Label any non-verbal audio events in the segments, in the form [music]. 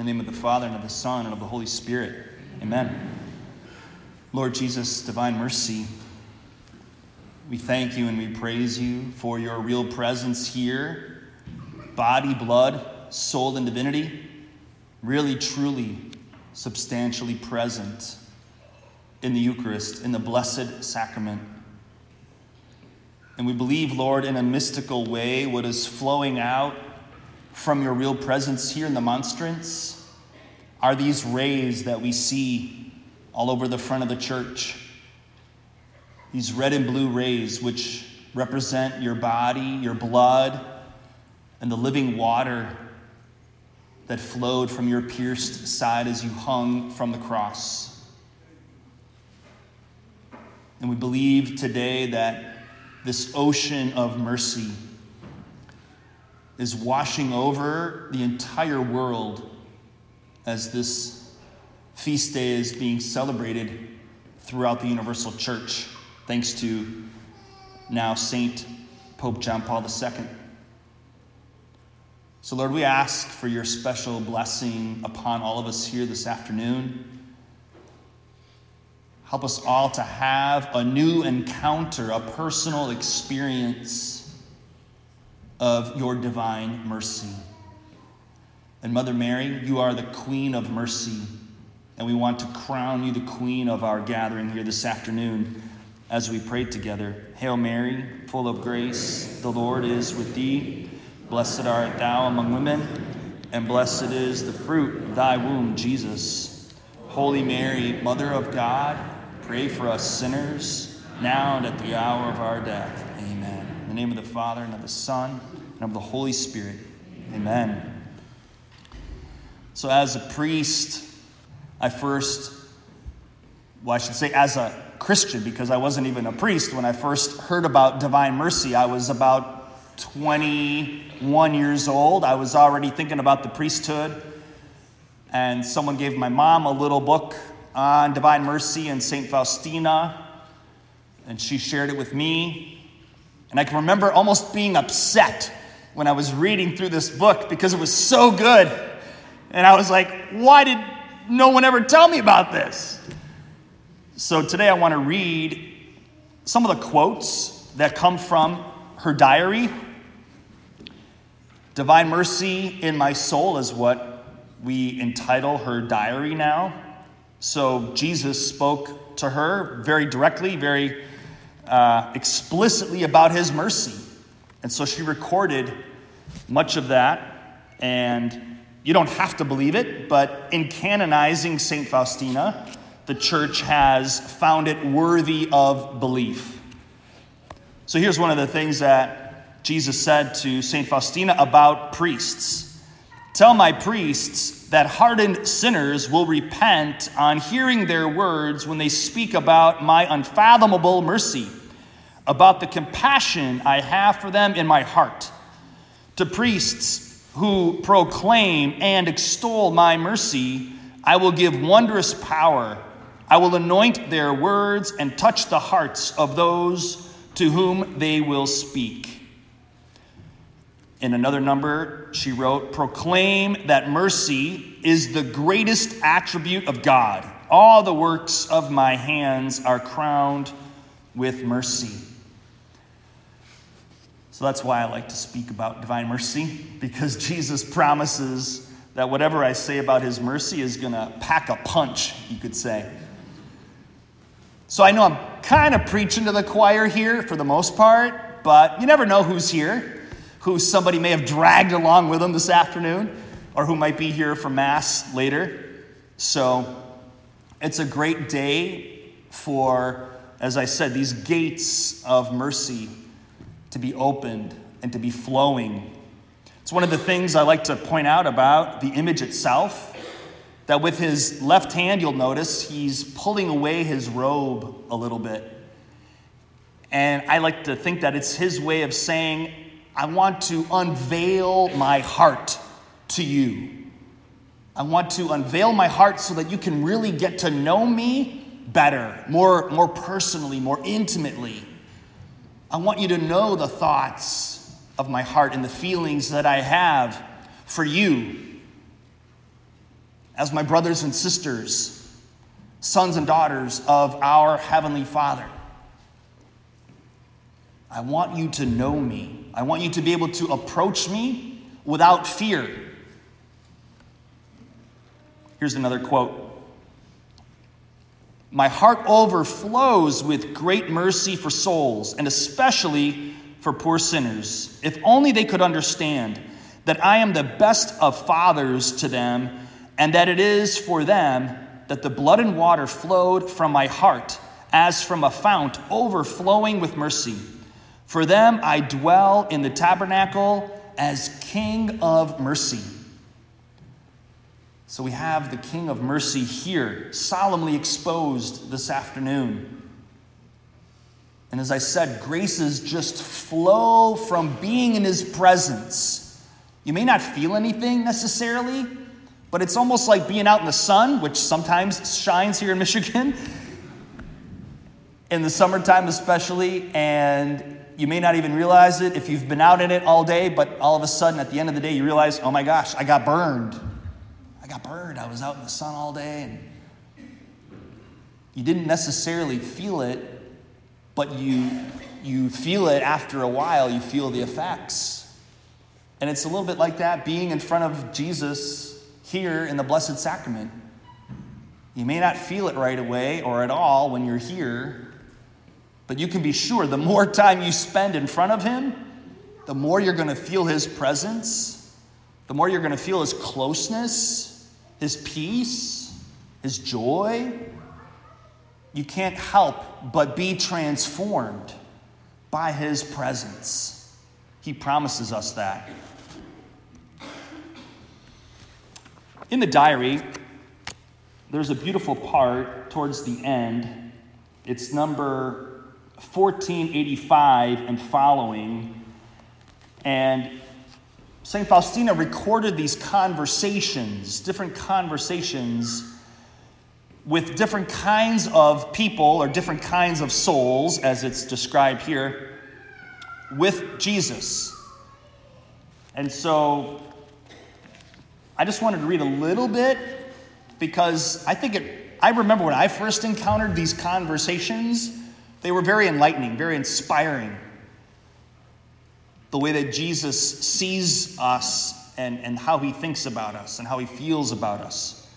the name of the Father, and of the Son, and of the Holy Spirit. Amen. Lord Jesus, divine mercy, we thank you and we praise you for your real presence here body, blood, soul, and divinity, really, truly, substantially present in the Eucharist, in the blessed sacrament. And we believe, Lord, in a mystical way, what is flowing out from your real presence here in the monstrance are these rays that we see all over the front of the church. These red and blue rays, which represent your body, your blood, and the living water that flowed from your pierced side as you hung from the cross. And we believe today that this ocean of mercy is washing over the entire world as this feast day is being celebrated throughout the universal church, thanks to now Saint Pope John Paul II. So, Lord, we ask for your special blessing upon all of us here this afternoon. Help us all to have a new encounter, a personal experience of your divine mercy. And Mother Mary, you are the Queen of mercy, and we want to crown you the Queen of our gathering here this afternoon as we pray together. Hail Mary, full of grace, the Lord is with thee. Blessed art thou among women, and blessed is the fruit of thy womb, Jesus. Holy Mary, Mother of God, pray for us sinners, now and at the hour of our death. Amen. In the name of the Father, and of the Son, and of the Holy Spirit. Amen. So, as a priest, I first, well, I should say, as a Christian, because I wasn't even a priest when I first heard about divine mercy. I was about 21 years old. I was already thinking about the priesthood. And someone gave my mom a little book on divine mercy and St. Faustina. And she shared it with me. And I can remember almost being upset when I was reading through this book because it was so good. And I was like, why did no one ever tell me about this? So today I want to read some of the quotes that come from her diary. Divine Mercy in My Soul is what we entitle her diary now. So Jesus spoke to her very directly, very uh, explicitly about his mercy. And so she recorded much of that, and you don't have to believe it, but in canonizing St. Faustina, the church has found it worthy of belief. So here's one of the things that Jesus said to St. Faustina about priests Tell my priests that hardened sinners will repent on hearing their words when they speak about my unfathomable mercy about the compassion I have for them in my heart. To priests who proclaim and extol my mercy, I will give wondrous power. I will anoint their words and touch the hearts of those to whom they will speak. In another number, she wrote, Proclaim that mercy is the greatest attribute of God. All the works of my hands are crowned with mercy. So that's why I like to speak about divine mercy, because Jesus promises that whatever I say about his mercy is going to pack a punch, you could say. So I know I'm kind of preaching to the choir here for the most part, but you never know who's here, who somebody may have dragged along with them this afternoon, or who might be here for Mass later. So it's a great day for, as I said, these gates of mercy to be opened and to be flowing. It's one of the things I like to point out about the image itself. That with his left hand, you'll notice he's pulling away his robe a little bit. And I like to think that it's his way of saying, I want to unveil my heart to you. I want to unveil my heart so that you can really get to know me better, more, more personally, more intimately. I want you to know the thoughts of my heart and the feelings that I have for you. as my brothers and sisters, sons and daughters of our Heavenly Father. I want you to know me. I want you to be able to approach me without fear. Here's another quote My heart overflows with great mercy for souls, and especially for poor sinners. If only they could understand that I am the best of fathers to them, and that it is for them that the blood and water flowed from my heart as from a fount overflowing with mercy. For them I dwell in the tabernacle as King of mercy. So we have the King of mercy here, solemnly exposed this afternoon. And as I said, graces just flow from being in his presence. You may not feel anything necessarily, but it's almost like being out in the sun, which sometimes shines here in [laughs] Michigan, in the summertime especially, and you may not even realize it if you've been out in it all day, but all of a sudden at the end of the day, you realize, oh my gosh, I got burned. Got burned. I was out in the sun all day. And you didn't necessarily feel it, but you, you feel it after a while. You feel the effects. And it's a little bit like that being in front of Jesus here in the Blessed Sacrament. You may not feel it right away or at all when you're here, but you can be sure the more [laughs] time you spend in front of Him, the more you're going to feel His presence, the more you're going to feel His closeness, His peace, His joy. You can't help but be transformed by His presence. He promises us that. In the diary, there's a beautiful part towards the end. It's number 1485 and following. And St. Faustina recorded these conversations, different conversations with different kinds of people or different kinds of souls, as it's described here, with Jesus. And so I just wanted to read a little bit because I think it, I remember when I first encountered these conversations they were very enlightening, very inspiring. The way that Jesus sees us and, and how he thinks about us and how he feels about us.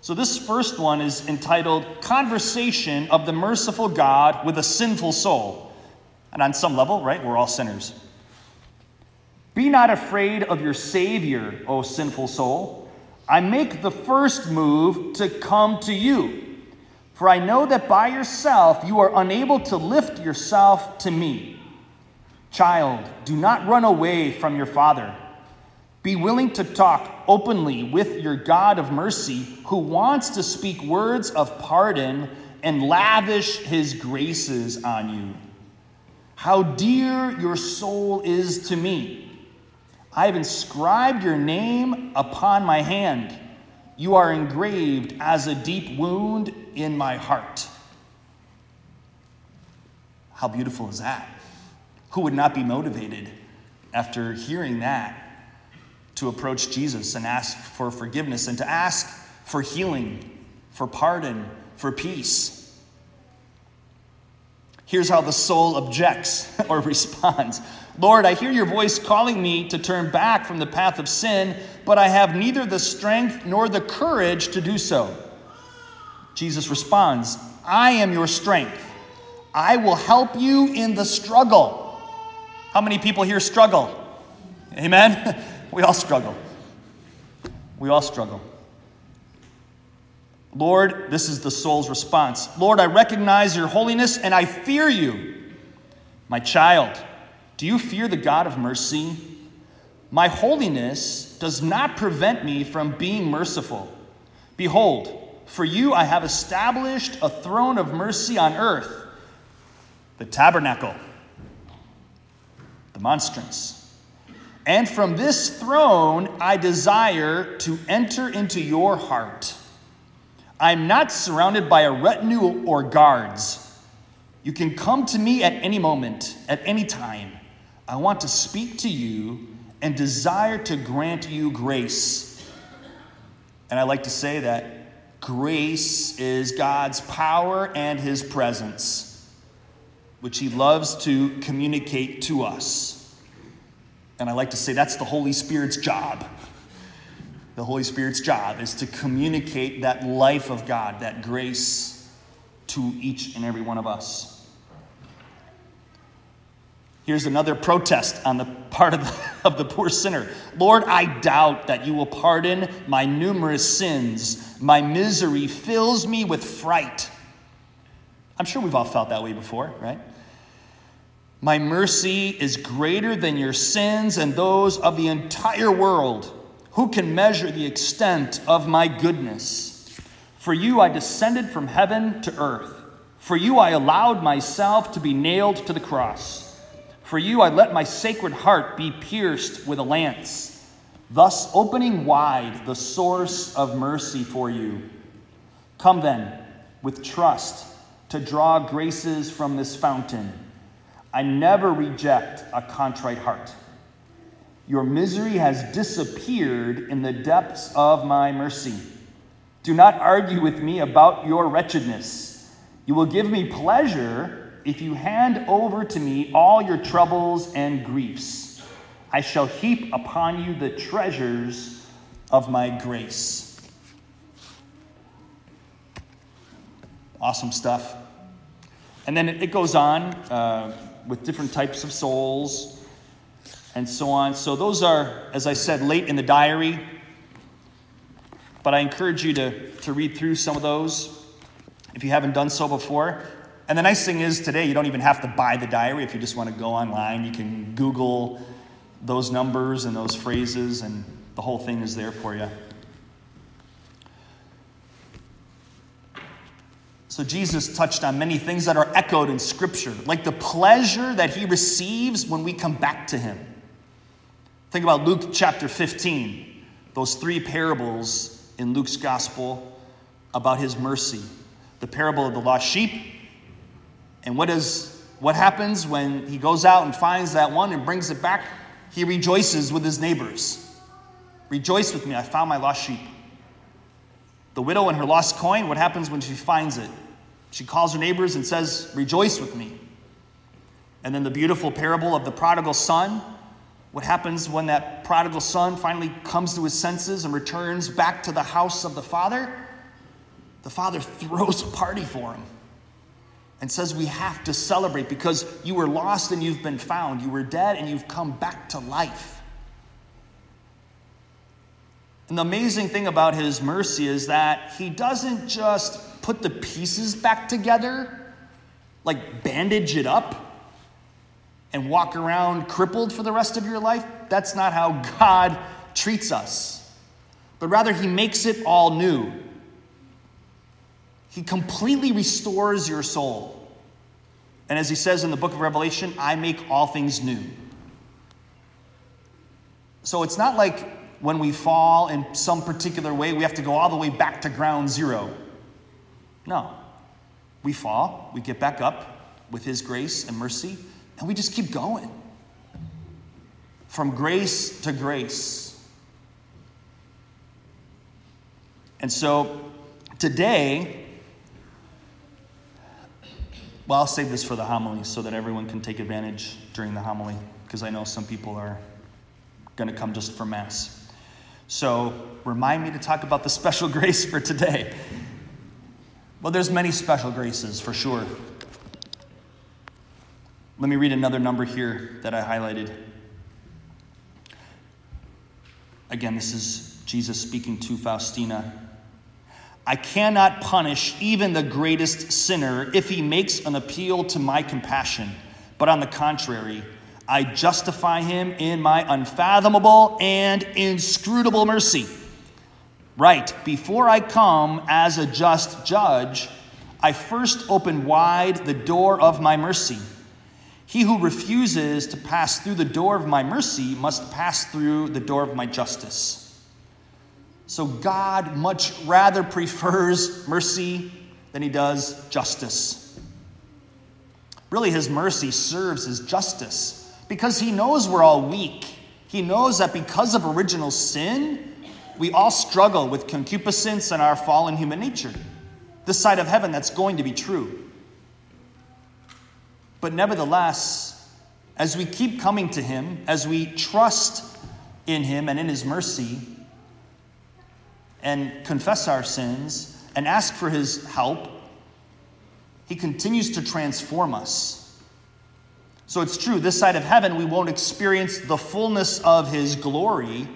So, this first one is entitled Conversation of the Merciful God with a Sinful Soul. And on some level, right, we're all sinners. Be not afraid of your Savior, O sinful soul. I make the first move to come to you. For I know that by yourself you are unable to lift yourself to me. Child, do not run away from your father. Be willing to talk openly with your God of mercy, who wants to speak words of pardon and lavish his graces on you. How dear your soul is to me! I have inscribed your name upon my hand. You are engraved as a deep wound in my heart. How beautiful is that? Who would not be motivated after hearing that to approach Jesus and ask for forgiveness and to ask for healing, for pardon, for peace? Here's how the soul objects [laughs] or responds Lord, I hear your voice calling me to turn back from the path of sin, but I have neither the strength nor the courage to do so. Jesus responds, I am your strength. I will help you in the struggle. How many people here struggle? Amen? [laughs] We all struggle. We all struggle. Lord, this is the soul's response. Lord, I recognize your holiness and I fear you. My child, do you fear the God of mercy? My holiness does not prevent me from being merciful. Behold, for you I have established a throne of mercy on earth, the tabernacle, the monstrance. And from this throne I desire to enter into your heart. I'm not surrounded by a retinue or guards. You can come to me at any moment, at any time. I want to speak to you and desire to grant you grace. And I like to say that grace is God's power and his presence, which he loves to communicate to us. And I like to say that's the Holy Spirit's job. The Holy Spirit's job is to communicate that life of God, that grace to each and every one of us. Here's another protest on the part of the, [laughs] of the poor sinner Lord, I doubt that you will pardon my numerous sins. My misery fills me with fright. I'm sure we've all felt that way before, right? My mercy is greater than your sins and those of the entire world. Who can measure the extent of my goodness? For you I descended from heaven to earth. For you I allowed myself to be nailed to the cross. For you I let my sacred heart be pierced with a lance, thus opening wide the source of mercy for you. Come then, with trust, to draw graces from this fountain. I never reject a contrite heart. Your misery has disappeared in the depths of my mercy. Do not argue with me about your wretchedness. You will give me pleasure if you hand over to me all your troubles and griefs, I shall heap upon you the treasures of my grace. Awesome stuff. And then it goes on uh, with different types of souls and so on. So, those are, as I said, late in the diary. But I encourage you to, to read through some of those if you haven't done so before. And the nice thing is today, you don't even have to buy the diary. If you just want to go online, you can Google those numbers and those phrases, and the whole thing is there for you. So, Jesus touched on many things that are echoed in Scripture, like the pleasure that he receives when we come back to him. Think about Luke chapter 15, those three parables in Luke's gospel about his mercy the parable of the lost sheep, and what is what happens when he goes out and finds that one and brings it back? He rejoices with his neighbors. Rejoice with me, I found my lost sheep. The widow and her lost coin, what happens when she finds it? She calls her neighbors and says, Rejoice with me. And then the beautiful parable of the prodigal son. What happens when that prodigal son finally comes to his senses and returns back to the house of the father? The father [laughs] throws a party for him and says we have to celebrate because you were lost and you've been found. You were dead and you've come back to life. And the amazing thing about his mercy is that he doesn't just put the pieces back together, like bandage it up, and walk around crippled for the rest of your life. That's not how God treats us. But rather, he makes it all new. He completely restores your soul. And as he says in the book of Revelation, I make all things new. So it's not like when we fall in some particular way, we have to go all the way back to ground zero. No. We fall, we get back up with his grace and mercy, and we just keep going. From grace to grace. And so today, well, I'll save this for the homily so that everyone can take advantage during the homily, because I know some people are going to come just for Mass. So remind me to talk about the special [laughs] grace for today. Well, there's many special graces for sure. Let me read another number here that I highlighted. Again, this is Jesus speaking to Faustina. I cannot punish even the greatest sinner if he makes an appeal to my compassion, but on the contrary, I justify him in my unfathomable and inscrutable mercy. Right, before I come as a just judge, I first open wide the door of my mercy. He who refuses to pass through the door of my mercy must pass through the door of my justice. So God much rather prefers mercy than he does justice. Really, his mercy serves as justice because he knows we're all weak. He knows that because of original sin, we all struggle with concupiscence and our fallen human nature. This side of heaven, that's going to be true. But nevertheless, as we keep coming to Him, as we trust in Him and in His mercy, and confess our sins and ask for His help, He continues to transform us. So it's true, this side of heaven, we won't experience the fullness of His glory.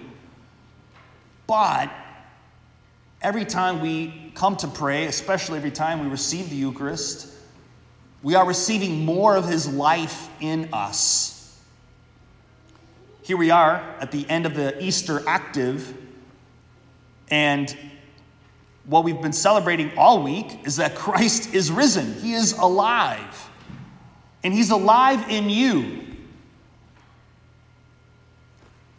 But every time we come to pray, especially every time we receive the Eucharist, we are receiving more of His life in us. Here we are at the end of the Easter octave, and what we've been celebrating all week is that [laughs] Christ is risen. He is alive. And He's alive in you.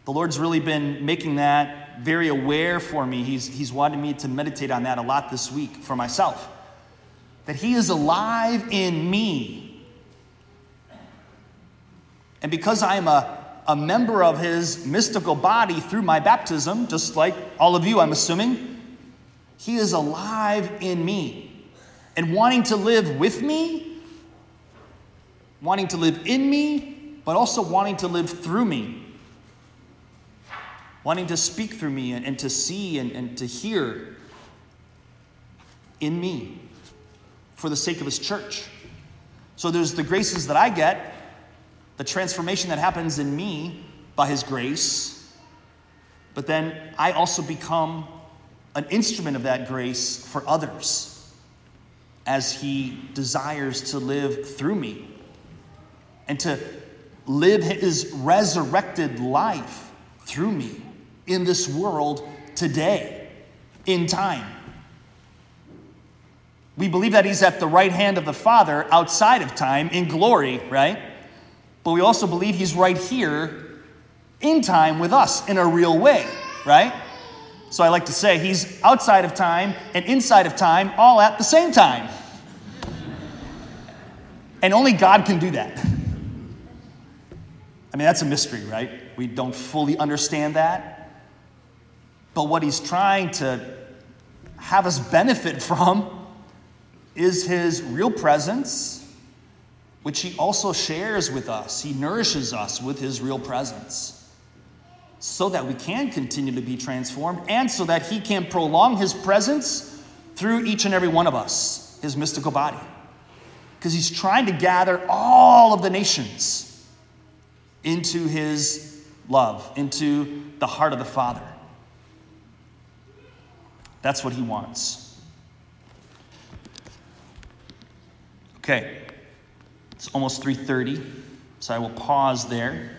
The Lord's really been making that very aware for me. He's, he's wanted me to meditate on that a lot this week for myself. That He is alive in me. And because I am a, a member of His mystical body through my baptism, just like all of you, I'm assuming, He is alive in me. And wanting to live with me, wanting to live in me, but also wanting to live through me wanting to speak through me and, and to see and, and to hear in me for the sake of his church. So there's the graces that I get, the transformation that happens in me by his grace, but then I also become an instrument of that grace for others as he desires to live through me and to live his resurrected life through me in this world today, in time. We believe that he's at the right hand of the Father outside of time in glory, right? But we also believe he's right here in time with us in a real way, right? So I like to say he's outside of time and inside of time all at the same time. And only God can do that. I mean, that's a mystery, right? We don't fully understand that. But what he's trying to have us benefit [laughs] from is his real presence, which he also shares with us. He nourishes us with his real presence so that we can continue to be transformed and so that he can prolong his presence through each and every one of us, his mystical body. Because he's trying to gather all of the nations into his love, into the heart of the Father. That's what he wants. Okay. It's almost 3:30, so I will pause there.